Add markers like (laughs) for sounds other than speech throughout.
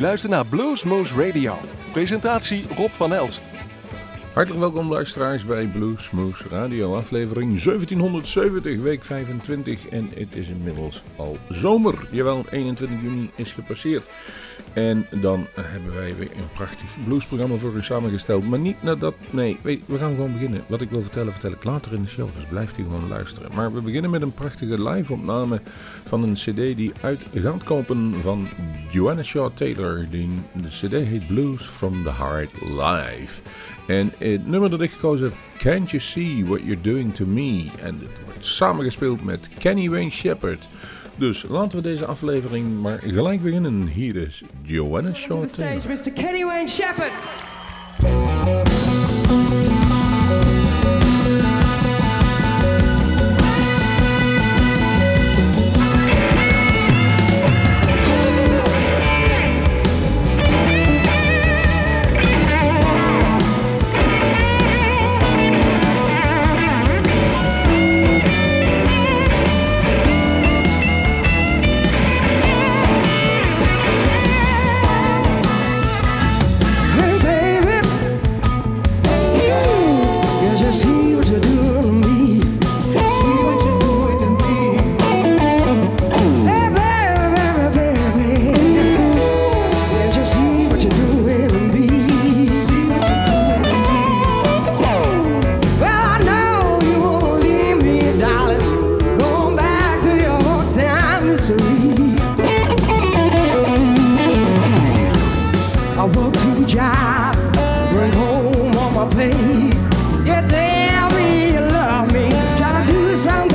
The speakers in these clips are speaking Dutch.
luistert naar Bluesmoose Radio. Presentatie Rob van Elst. Hartelijk welkom luisteraars bij Bluesmoose Radio, aflevering 1770, week 25 en het is inmiddels al zomer. Jawel, 21 juni is gepasseerd. En dan hebben wij weer een prachtig bluesprogramma voor u samengesteld. Maar niet nadat, nee, we gaan gewoon beginnen. Wat ik wil vertellen, vertel ik later in de show, dus blijft u gewoon luisteren. Maar we beginnen met een prachtige live-opname van een cd die uit gaat kopen van Joanna Shaw Taylor. Die, de cd heet Blues from the Heart Live. En het nummer dat ik gekozen heb, Can't You See What You're Doing To Me? En het wordt samengespeeld met Kenny Wayne Shepherd. Dus laten we deze aflevering maar gelijk beginnen. Hier is Joanna Taylor. Mr. Kenny Wayne Shepherd. job, bring home all my pay. You tell me you love me, try to do something.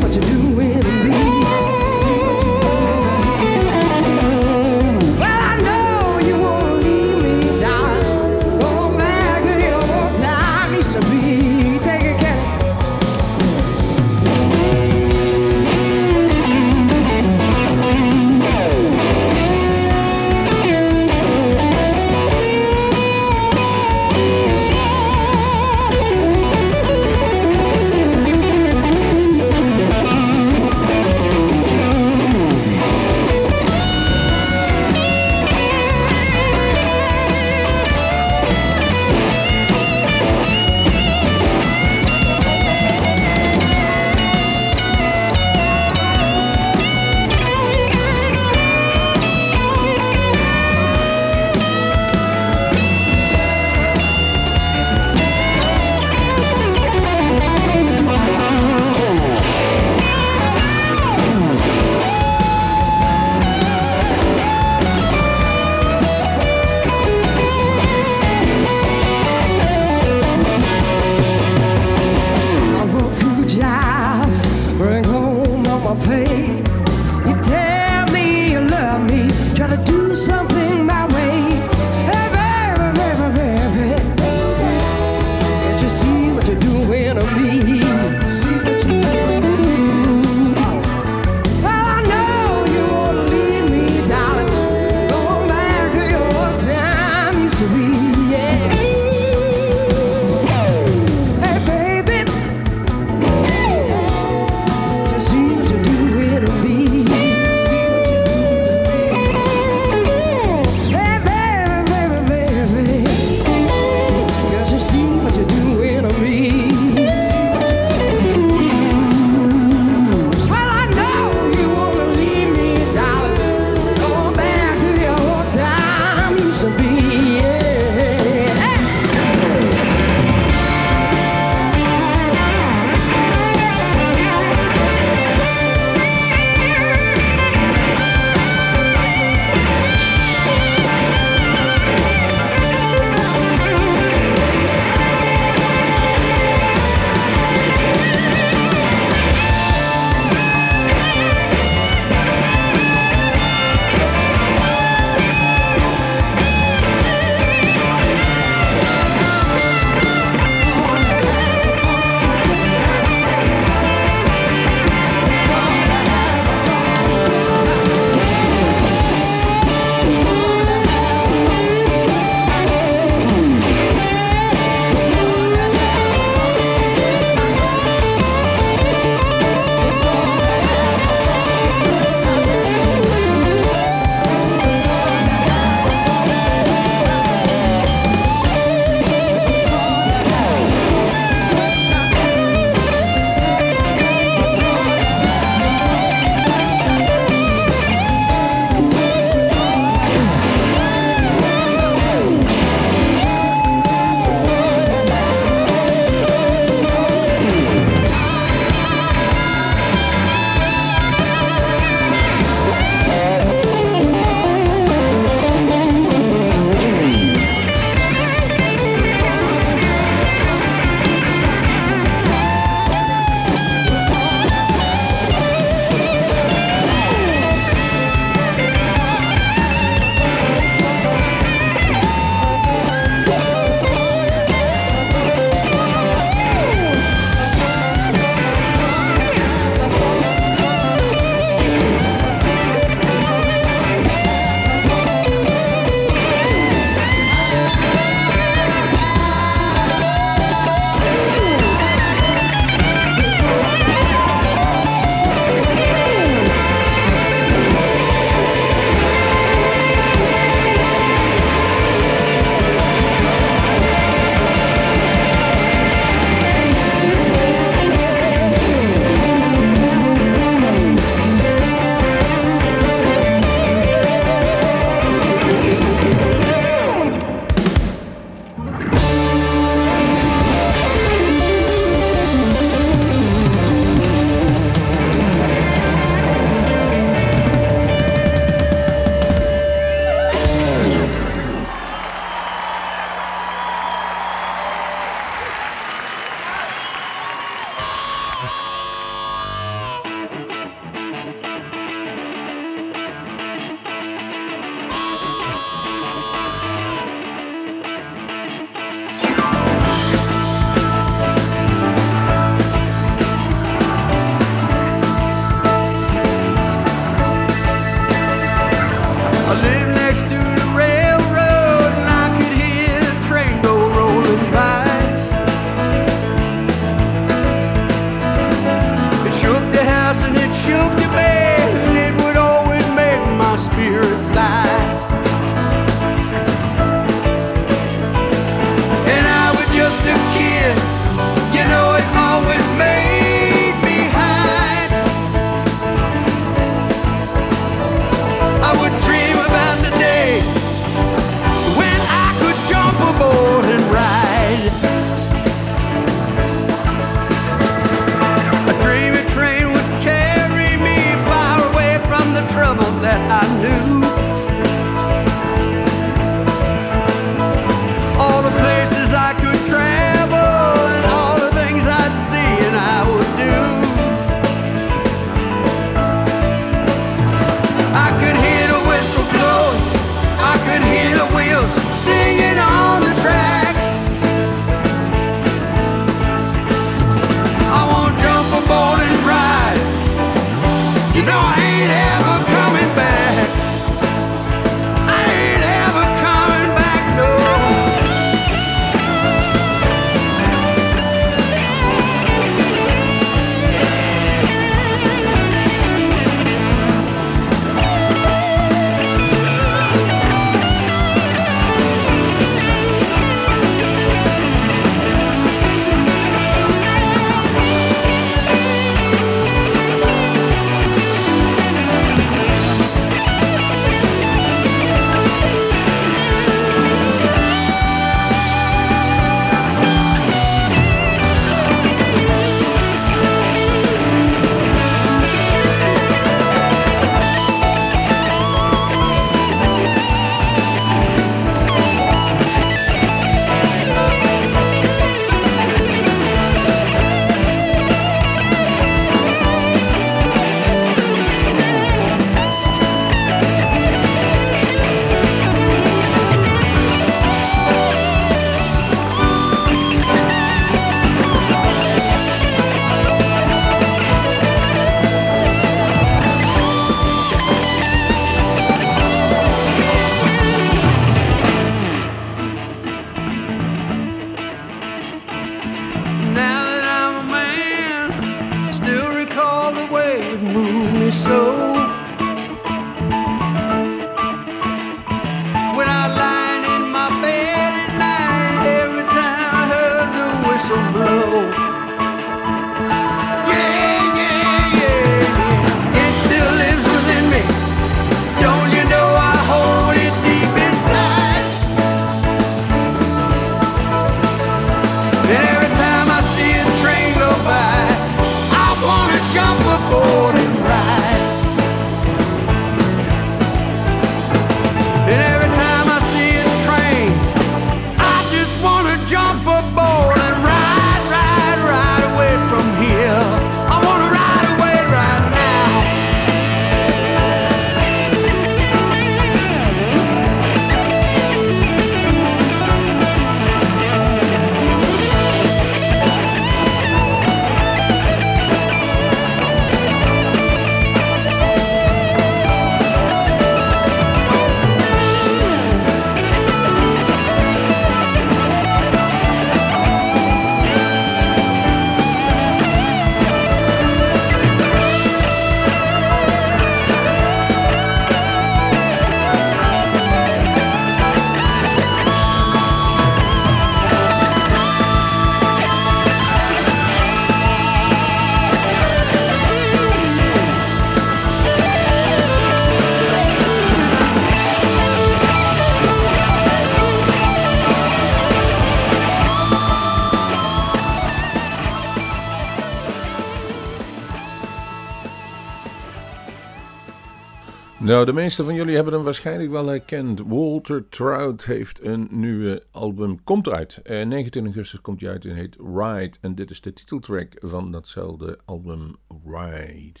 Nou, de meeste van jullie hebben hem waarschijnlijk wel herkend. Walter Trout heeft een nieuwe album, komt eruit. Eh, 19 augustus komt hij uit en heet Ride. En dit is de titeltrack van datzelfde album Ride.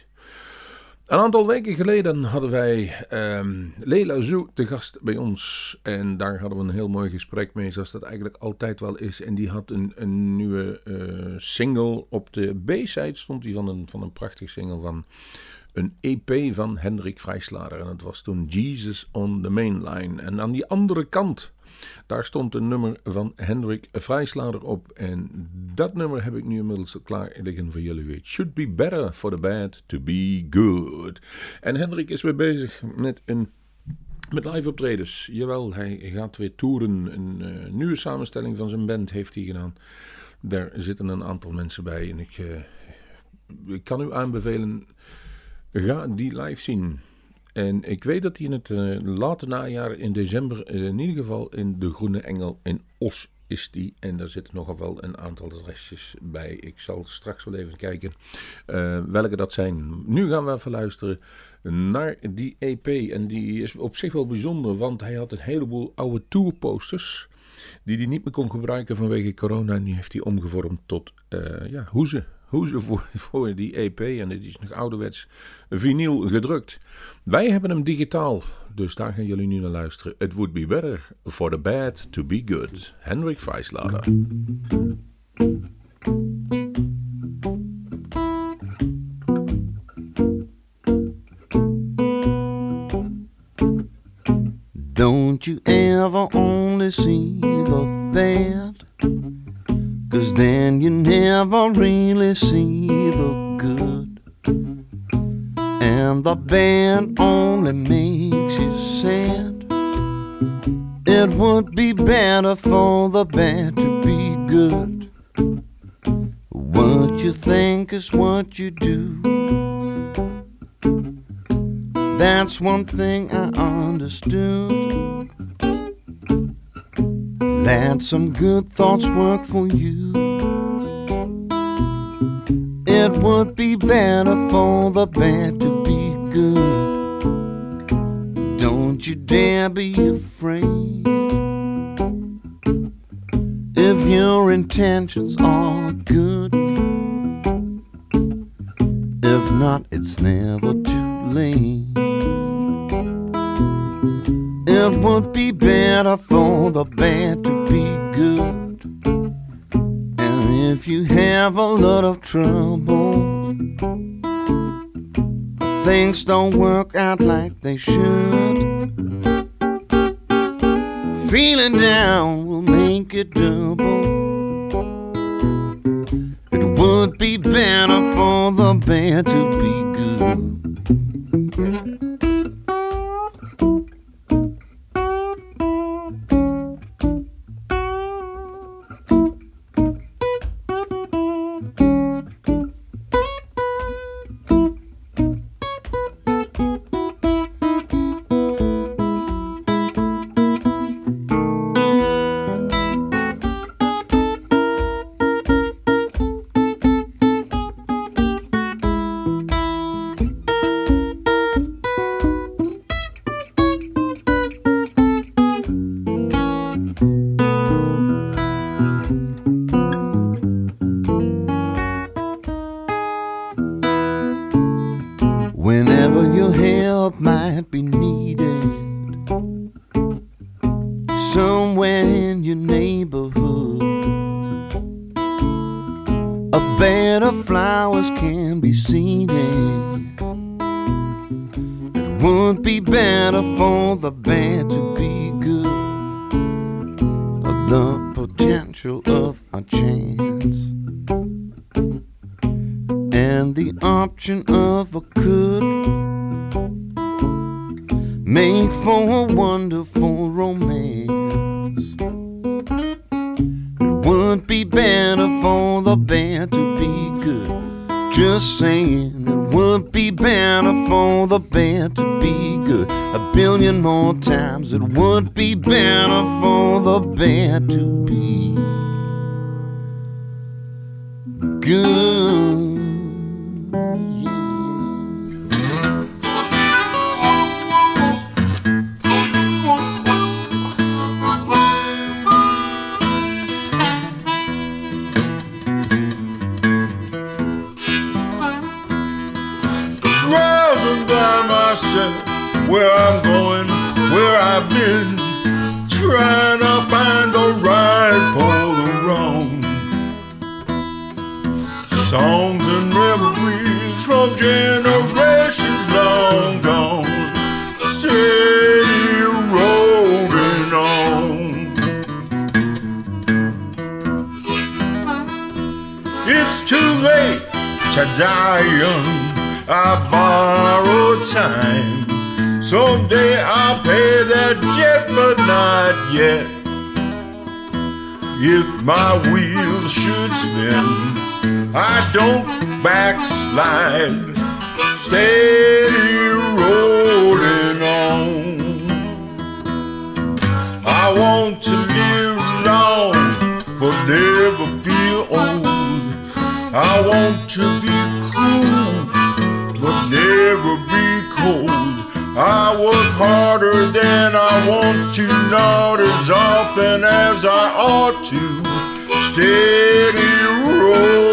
Een aantal weken geleden hadden wij ehm Leila Zou te gast bij ons. En daar hadden we een heel mooi gesprek mee, zoals dat eigenlijk altijd wel is. En die had een, een nieuwe eh, single. Op de B-side stond die van een, van een prachtig single van een EP van Hendrik Vrijslader. En het was toen Jesus on the Mainline. En aan die andere kant, daar stond een nummer van Hendrik Vrijslader op. En dat nummer heb ik nu inmiddels klaar liggen voor jullie. It should be better for the bad to be good. En Hendrik is weer bezig met een met live optredens. Jawel, hij gaat weer toeren. Een eh, nieuwe samenstelling van zijn band heeft hij gedaan. Daar zitten een aantal mensen bij. En ik, eh, ik kan u aanbevelen, ga die live zien. En ik weet dat hij in het eh, late najaar in december eh, in ieder geval in de Groene Engel in Os is die. En daar zitten nogal wel een aantal restjes bij. Ik zal straks wel even kijken uh, welke dat zijn. Nu gaan we even luisteren naar die EP. En die is op zich wel bijzonder, want hij had een heleboel oude tourposters die hij niet meer kon gebruiken vanwege corona. En die heeft hij omgevormd tot ja, hoezen hoezen voor, (laughs) voor die EP. En dit is nog ouderwets vinyl gedrukt. Wij hebben hem digitaal, dus daar gaan jullie nu naar luisteren. It would be better for the bad to be good. Henrik Weislader. Don't you ever only see the bad Cause then you never really see the good. And the bad only makes you sad. It would be better for the bad to be good. What you think is what you do. That's one thing I understood. Let some good thoughts work for you. It would be better for the bad to be good. Don't you dare be afraid. If your intentions are good, if not, it's never too late. It would be better for the bad to be good. And if you have a lot of trouble, things don't work out like they should. Feeling down will make it double. It would be better for the bad to be good. had to be good. Just saying it would be better for the bad to be good. A billion more times it would be better for the bad to be good. where I'm going, where I've been, trying to find the right for the wrong. Songs and memories from generations long gone, steady rolling on. It's too late to die young. I borrowed time. Someday I'll pay that debt, but not yet. If my wheels should spin, I don't backslide. Steady rolling on. I want to live long, but never feel old. I want to be cool, but never be cold. I work harder than I want to, not as often as I ought to. Steady rolling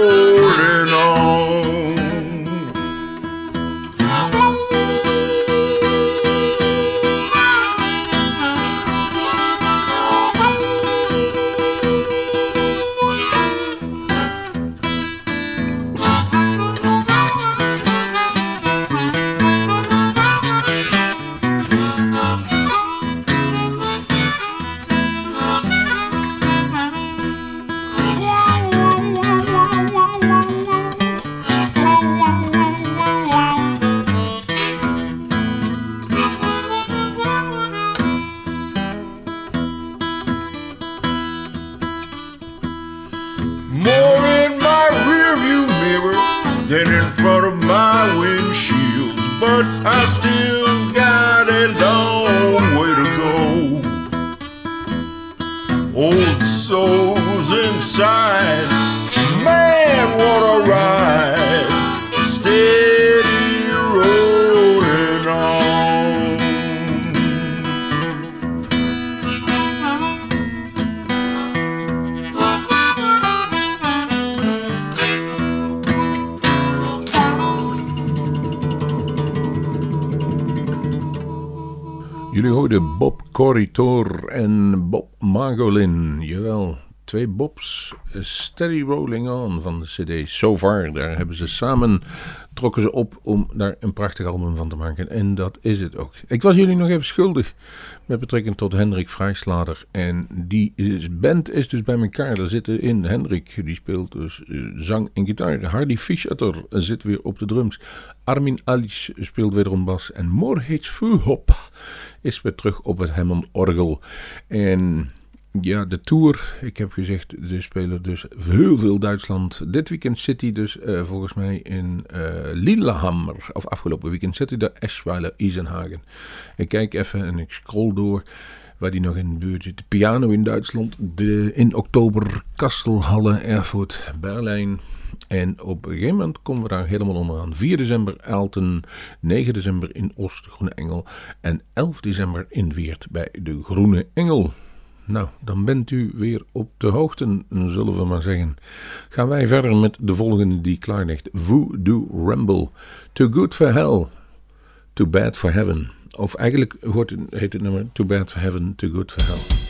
hoorden Bob Corritor en Bob Magolin. Jawel, twee Bobs. Steady Rolling On van de CD So Far. Daar hebben ze samen, trokken ze op om daar een prachtig album van te maken. En dat is het ook. Ik was jullie nog even schuldig met betrekking tot Hendrik Vrijslader. En die band is dus bij elkaar. Daar zitten in Hendrik, die speelt dus eh, zang en gitaar. Hardy Fischer zit weer op de drums. Armin Alice speelt wederom bas. En Morhits Fuhop is weer terug op het Hammond-orgel. En ja, de tour. Ik heb gezegd, ze spelen dus heel veel Duitsland. Dit weekend City dus eh, volgens mij in eh Lillehammer. Of afgelopen weekend City de Eschweiler Isenhagen. Ik kijk even en ik scroll door waar die nog in de buurt zit. De piano in Duitsland. De, in oktober Kastelhalle, Erfurt, Berlijn. En op een gegeven moment komen we daar helemaal onderaan. 4 december Elten, 9 december in Oost Groene Engel en 11 december in Weert bij de Groene Engel. Nou, dan bent u weer op de hoogte, zullen we maar zeggen. Gaan wij verder met de volgende die klaar ligt. Voodoo Ramble. Too Good for Hell, Too Bad for Heaven. Of eigenlijk hoort heet het nummer Too Bad for Heaven, Too Good for Hell.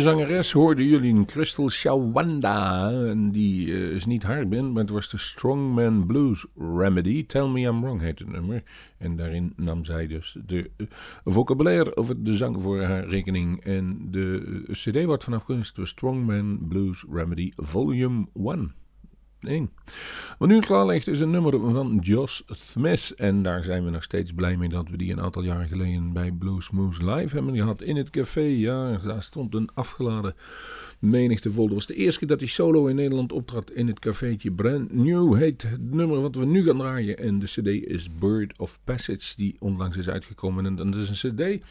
Zangeres hoorden jullie een Crystal Shawanda. En die eh, is niet haar band, maar het was de Strongman Blues Remedy. Tell Me I'm Wrong heet het nummer. En daarin nam zij dus de uh, vocabulaire over de zang voor haar rekening. En de uh, cd wordt vanaf kunst de Strongman Blues Remedy Volume 1. 1. Wat nu klaar ligt is een nummer van Josh Smith. En daar zijn we nog steeds blij mee dat we die een aantal jaar geleden bij Blues Moose Live hebben gehad. In het café, ja, daar stond een afgeladen menigte vol. Dat was de eerste keer dat hij solo in Nederland optrad in het cafeetje. Brand New heet het nummer wat we nu gaan draaien. En de cd is Bird of Passage, die onlangs is uitgekomen. En dat is een cd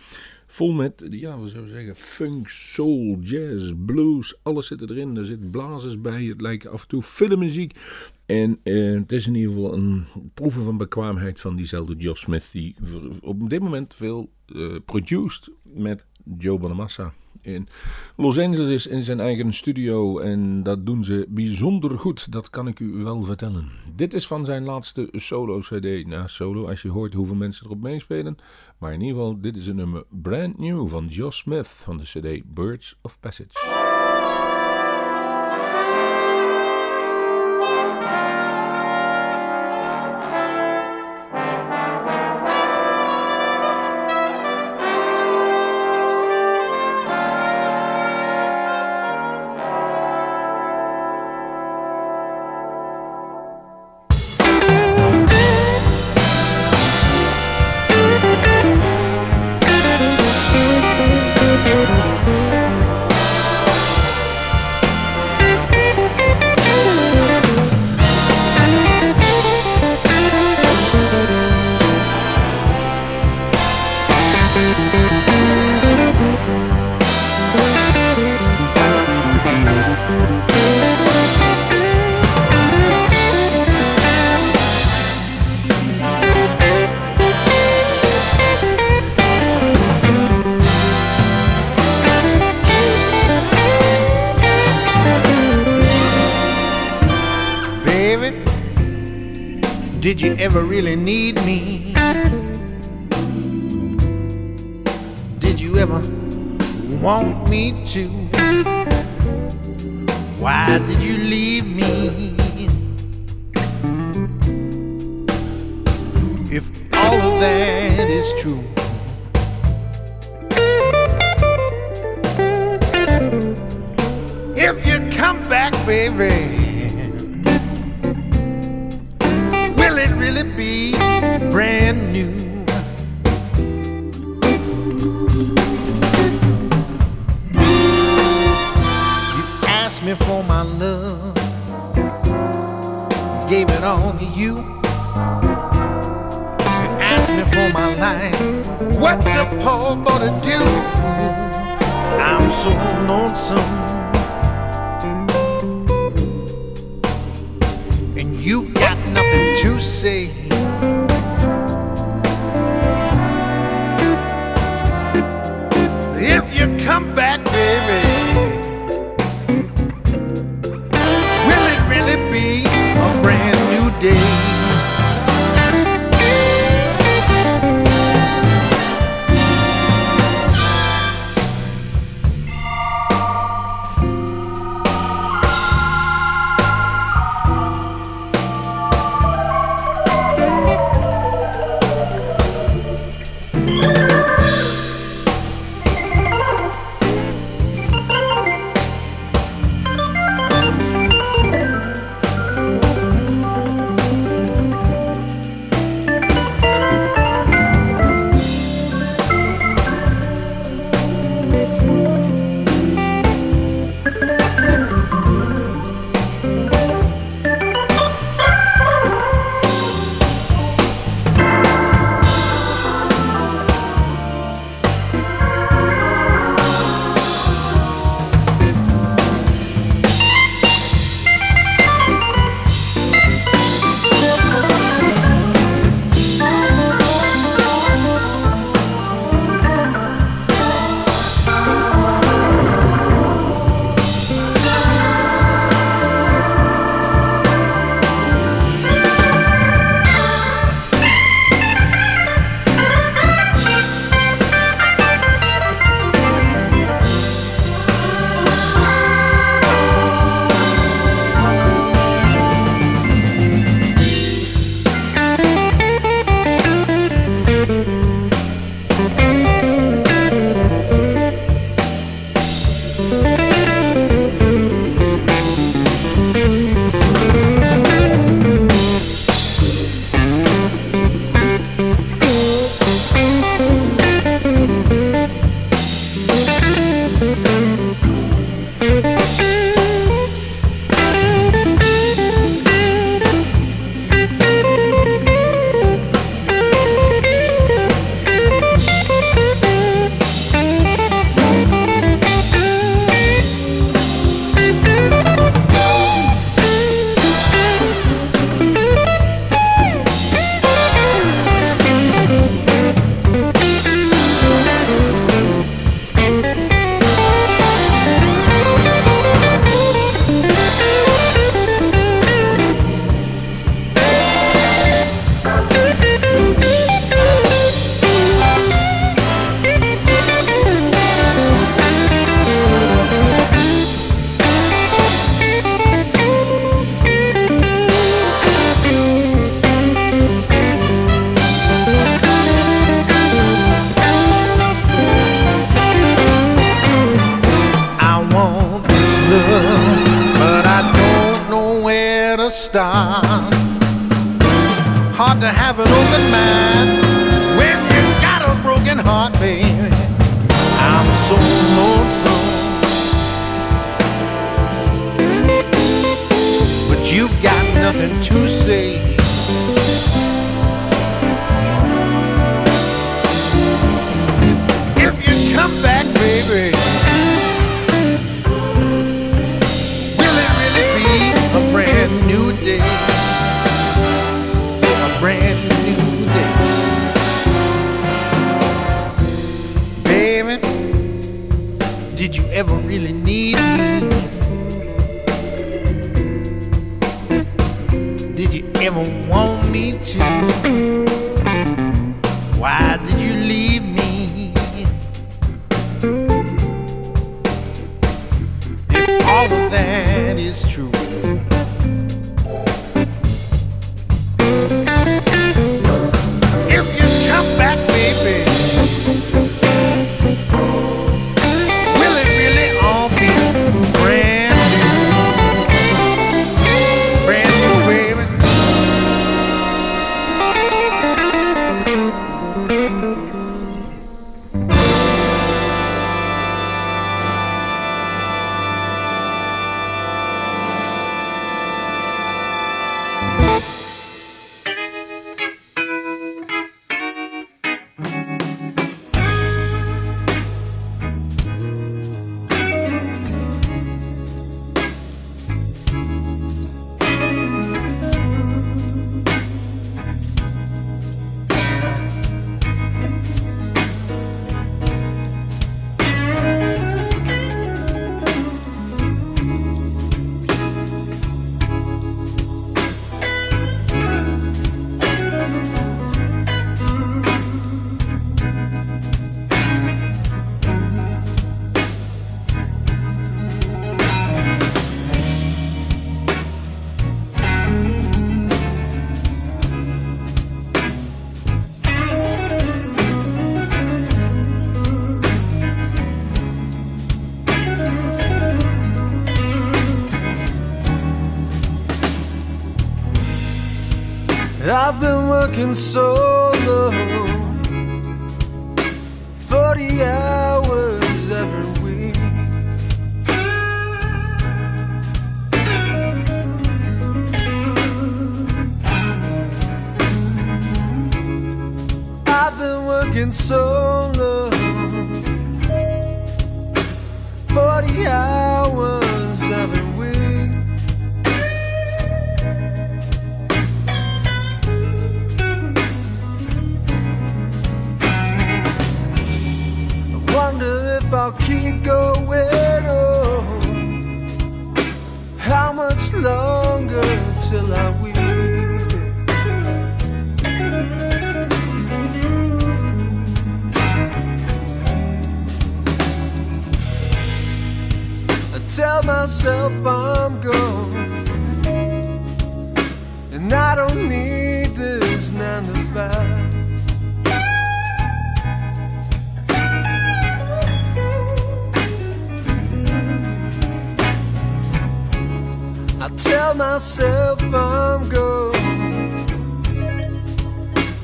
vol met, ja, we zouden zeggen, funk, soul, jazz, blues. Alles zit erin. Er zit blazers bij. Het lijkt af en toe filmmuziek. En eh, het is in ieder geval een proeven van bekwaamheid van diezelfde Josh Smith. Die op dit moment veel uh, produced met Joe Bonamassa in Los Angeles in zijn eigen studio en dat doen ze bijzonder goed, dat kan ik u wel vertellen. Dit is van zijn laatste solo-cd. Nou, solo als je hoort hoeveel mensen erop meespelen. Maar in ieder geval, dit is een nummer brand new van Josh Smith van de cd Birds of Passage. I've been working solo 40 hours every week. I've been working solo till I weep? I tell myself I'm gone, and I don't need this nine to five. I tell myself I'm good.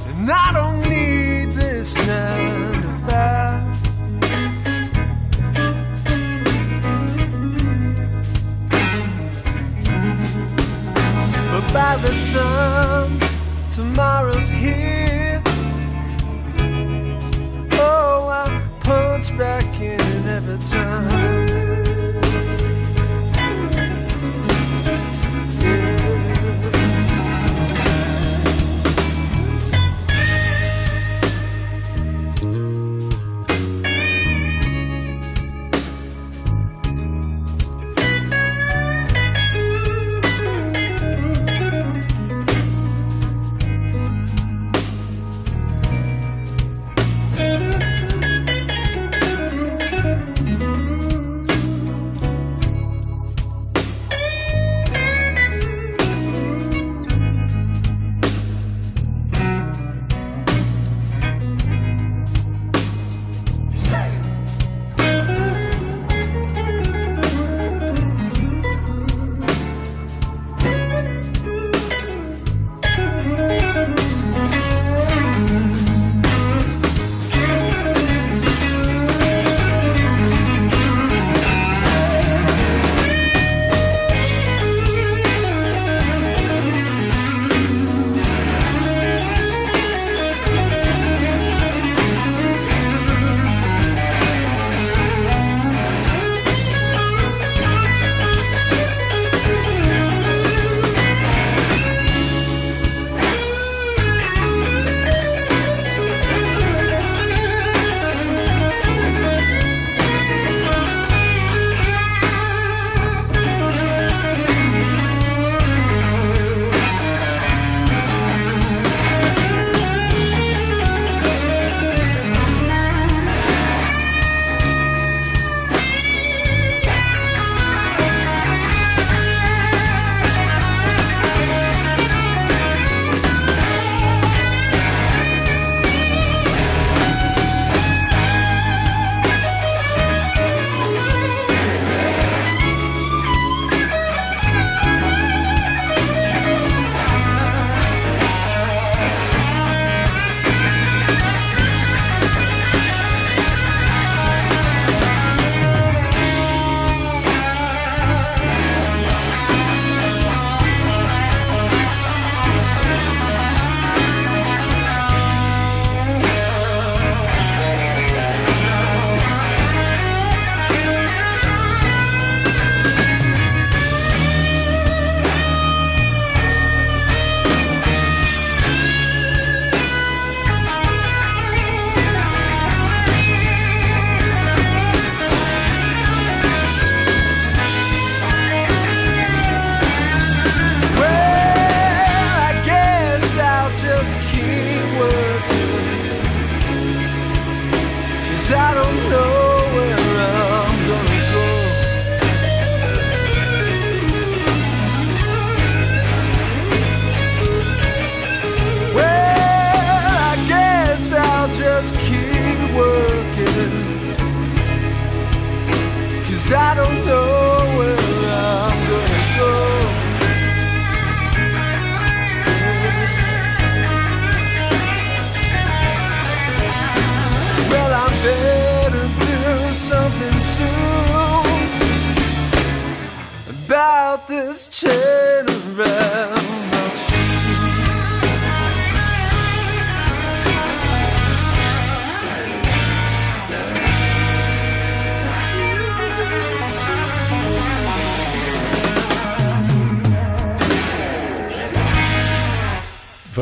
And I don't need this nine to five. But by the time tomorrow's here, oh, I punch back in every time.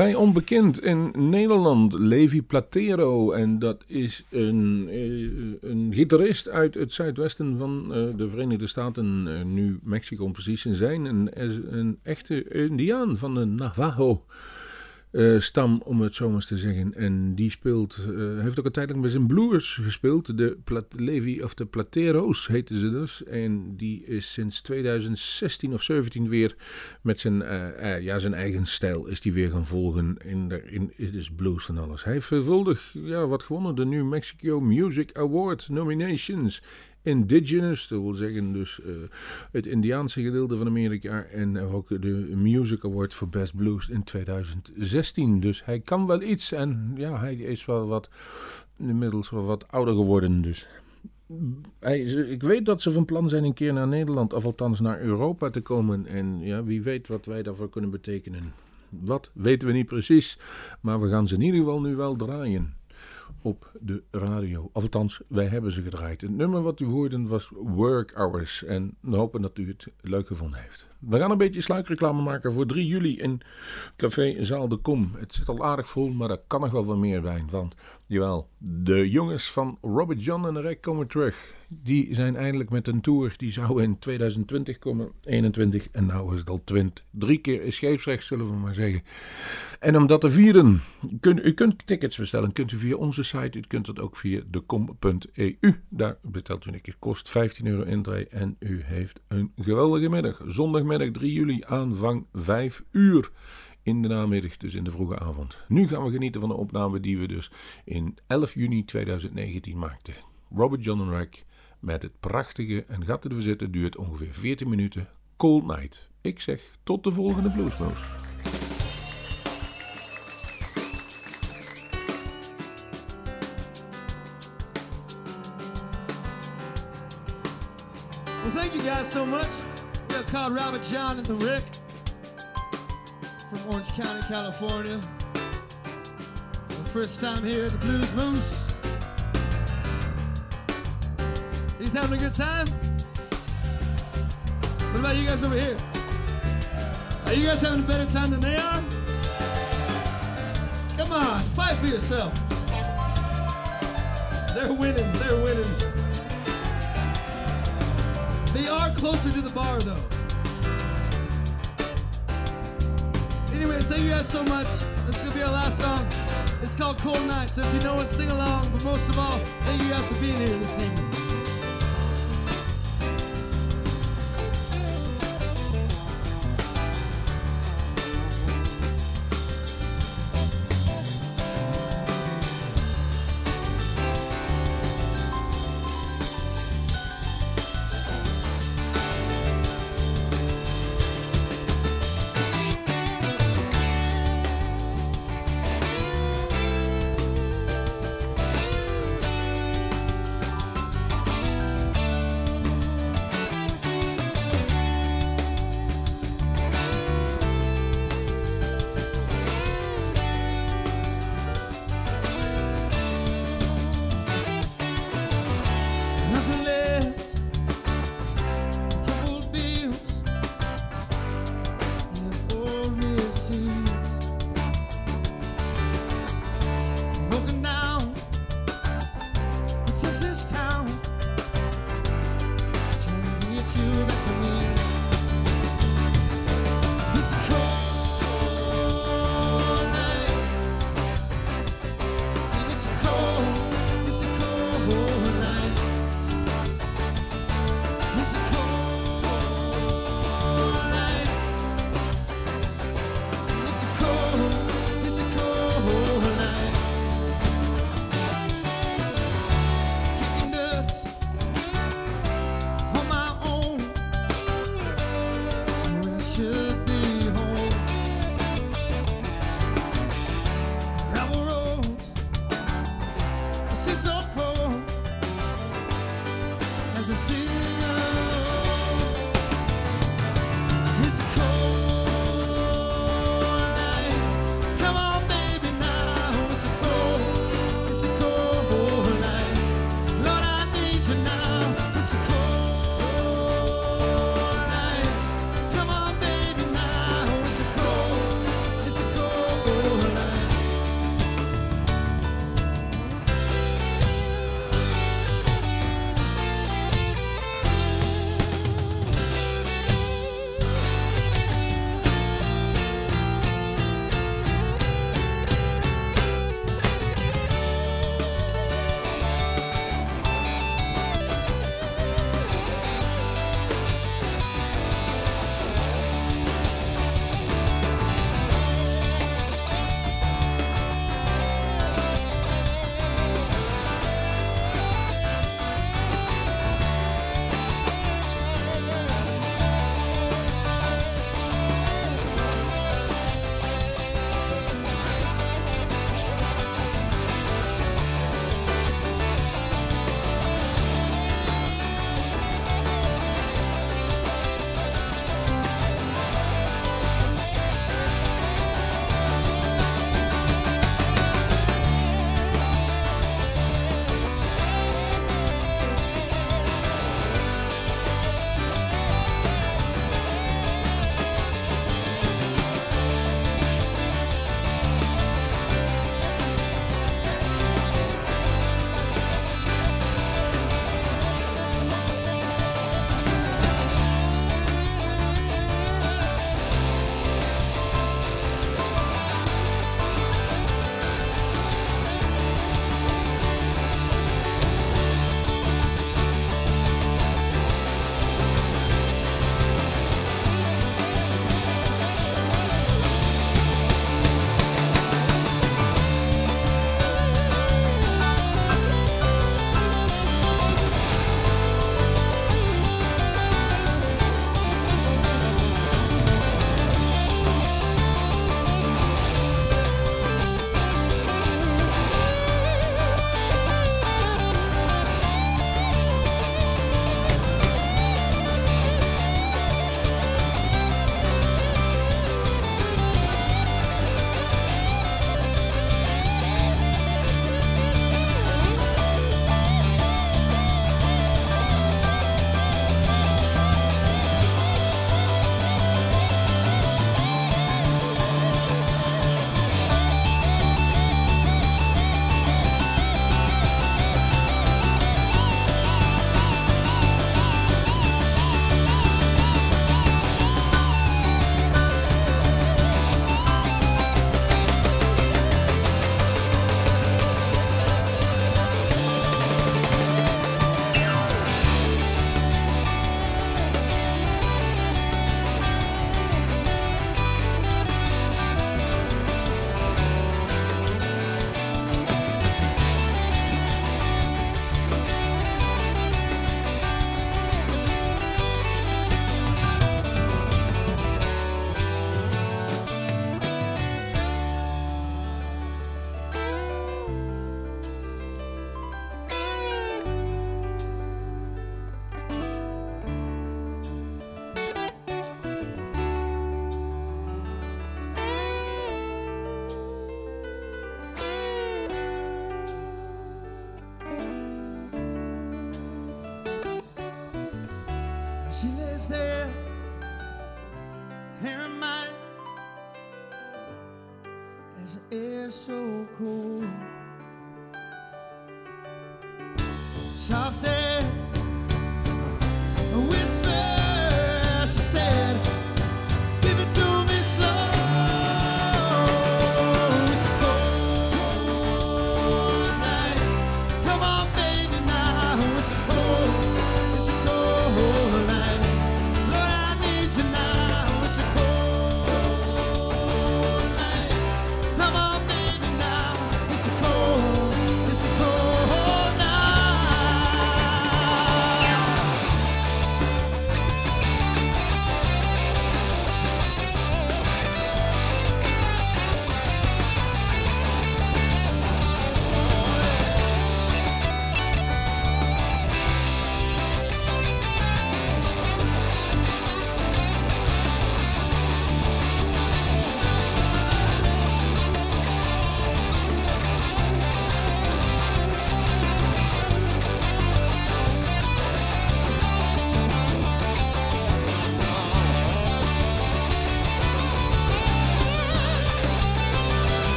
Vrij onbekend in Nederland, Levi Platero. En dat is een, eh, een gitarist uit het zuidwesten van eh, de Verenigde Staten, eh, nu Mexico om precies te zijn. Een, een echte Indiaan van de Navajo. Eh, stam, om het zo maar te zeggen. En die speelt, eh, heeft ook een tijd lang bij zijn blues gespeeld. De Plat Levi of de Platero's heten ze dus. En die is sinds 2016 of 17 weer met zijn, eh, ja, zijn eigen stijl is die weer gaan volgen. In, de, in het is blues en alles. Hij heeft veelvuldig ja, wat gewonnen. De New Mexico Music Award nominations. Indigenous, dat wil zeggen dus eh, het Indiaanse gedeelte van Amerika. En ook de Music Award voor Best Blues in 2016. Dus hij kan wel iets. En ja, hij is wel wat, inmiddels wel wat ouder geworden. Dus hij, ik weet dat ze van plan zijn een keer naar Nederland, of althans naar Europa te komen. En ja, wie weet wat wij daarvoor kunnen betekenen. Wat weten we niet precies, maar we gaan ze in ieder geval nu wel draaien op de radio. Althans, wij hebben ze gedraaid. Het nummer wat u hoorde was Work Hours. En we hopen dat u het leuk gevonden heeft. We gaan een beetje sluikreclame maken voor 3 juli in Café Zaal de Kom. Het zit al aardig vol, maar er kan nog wel wat meer bij. Want, jawel, de jongens van Robert John en de komen terug. Die zijn eindelijk met een tour. Die zou in 2020 komen, 21 en nou is het al 20. Drie keer is scheepsrecht, zullen we maar zeggen. En om dat te vieren, u kunt tickets bestellen. Kunt u via onze site, u kunt het ook via decom.eu. Daar betaalt u een keer, kost 15 euro intree en u heeft een geweldige middag. Zondagmiddag 3 juli, aanvang 5 uur in de namiddag, dus in de vroege avond. Nu gaan we genieten van de opname die we dus in 11 juni 2019 maakten. Robert John Rack met het prachtige en gaat ervoor zitten, duurt ongeveer 14 minuten. Cold Night. Ik zeg tot de volgende Bluesmoes. Well, thank you guys so much. Called Robert John and the Rick from Orange County, California. Our first time here at the Blues Moose. He's having a good time. What about you guys over here? Are you guys having a better time than they are? Come on, fight for yourself. They're winning, they're winning. They are closer to the bar, though. Anyways, thank you guys so much. This is gonna be our last song. It's called Cold Night, so if you know it, sing along. But most of all, thank you guys for being here this evening.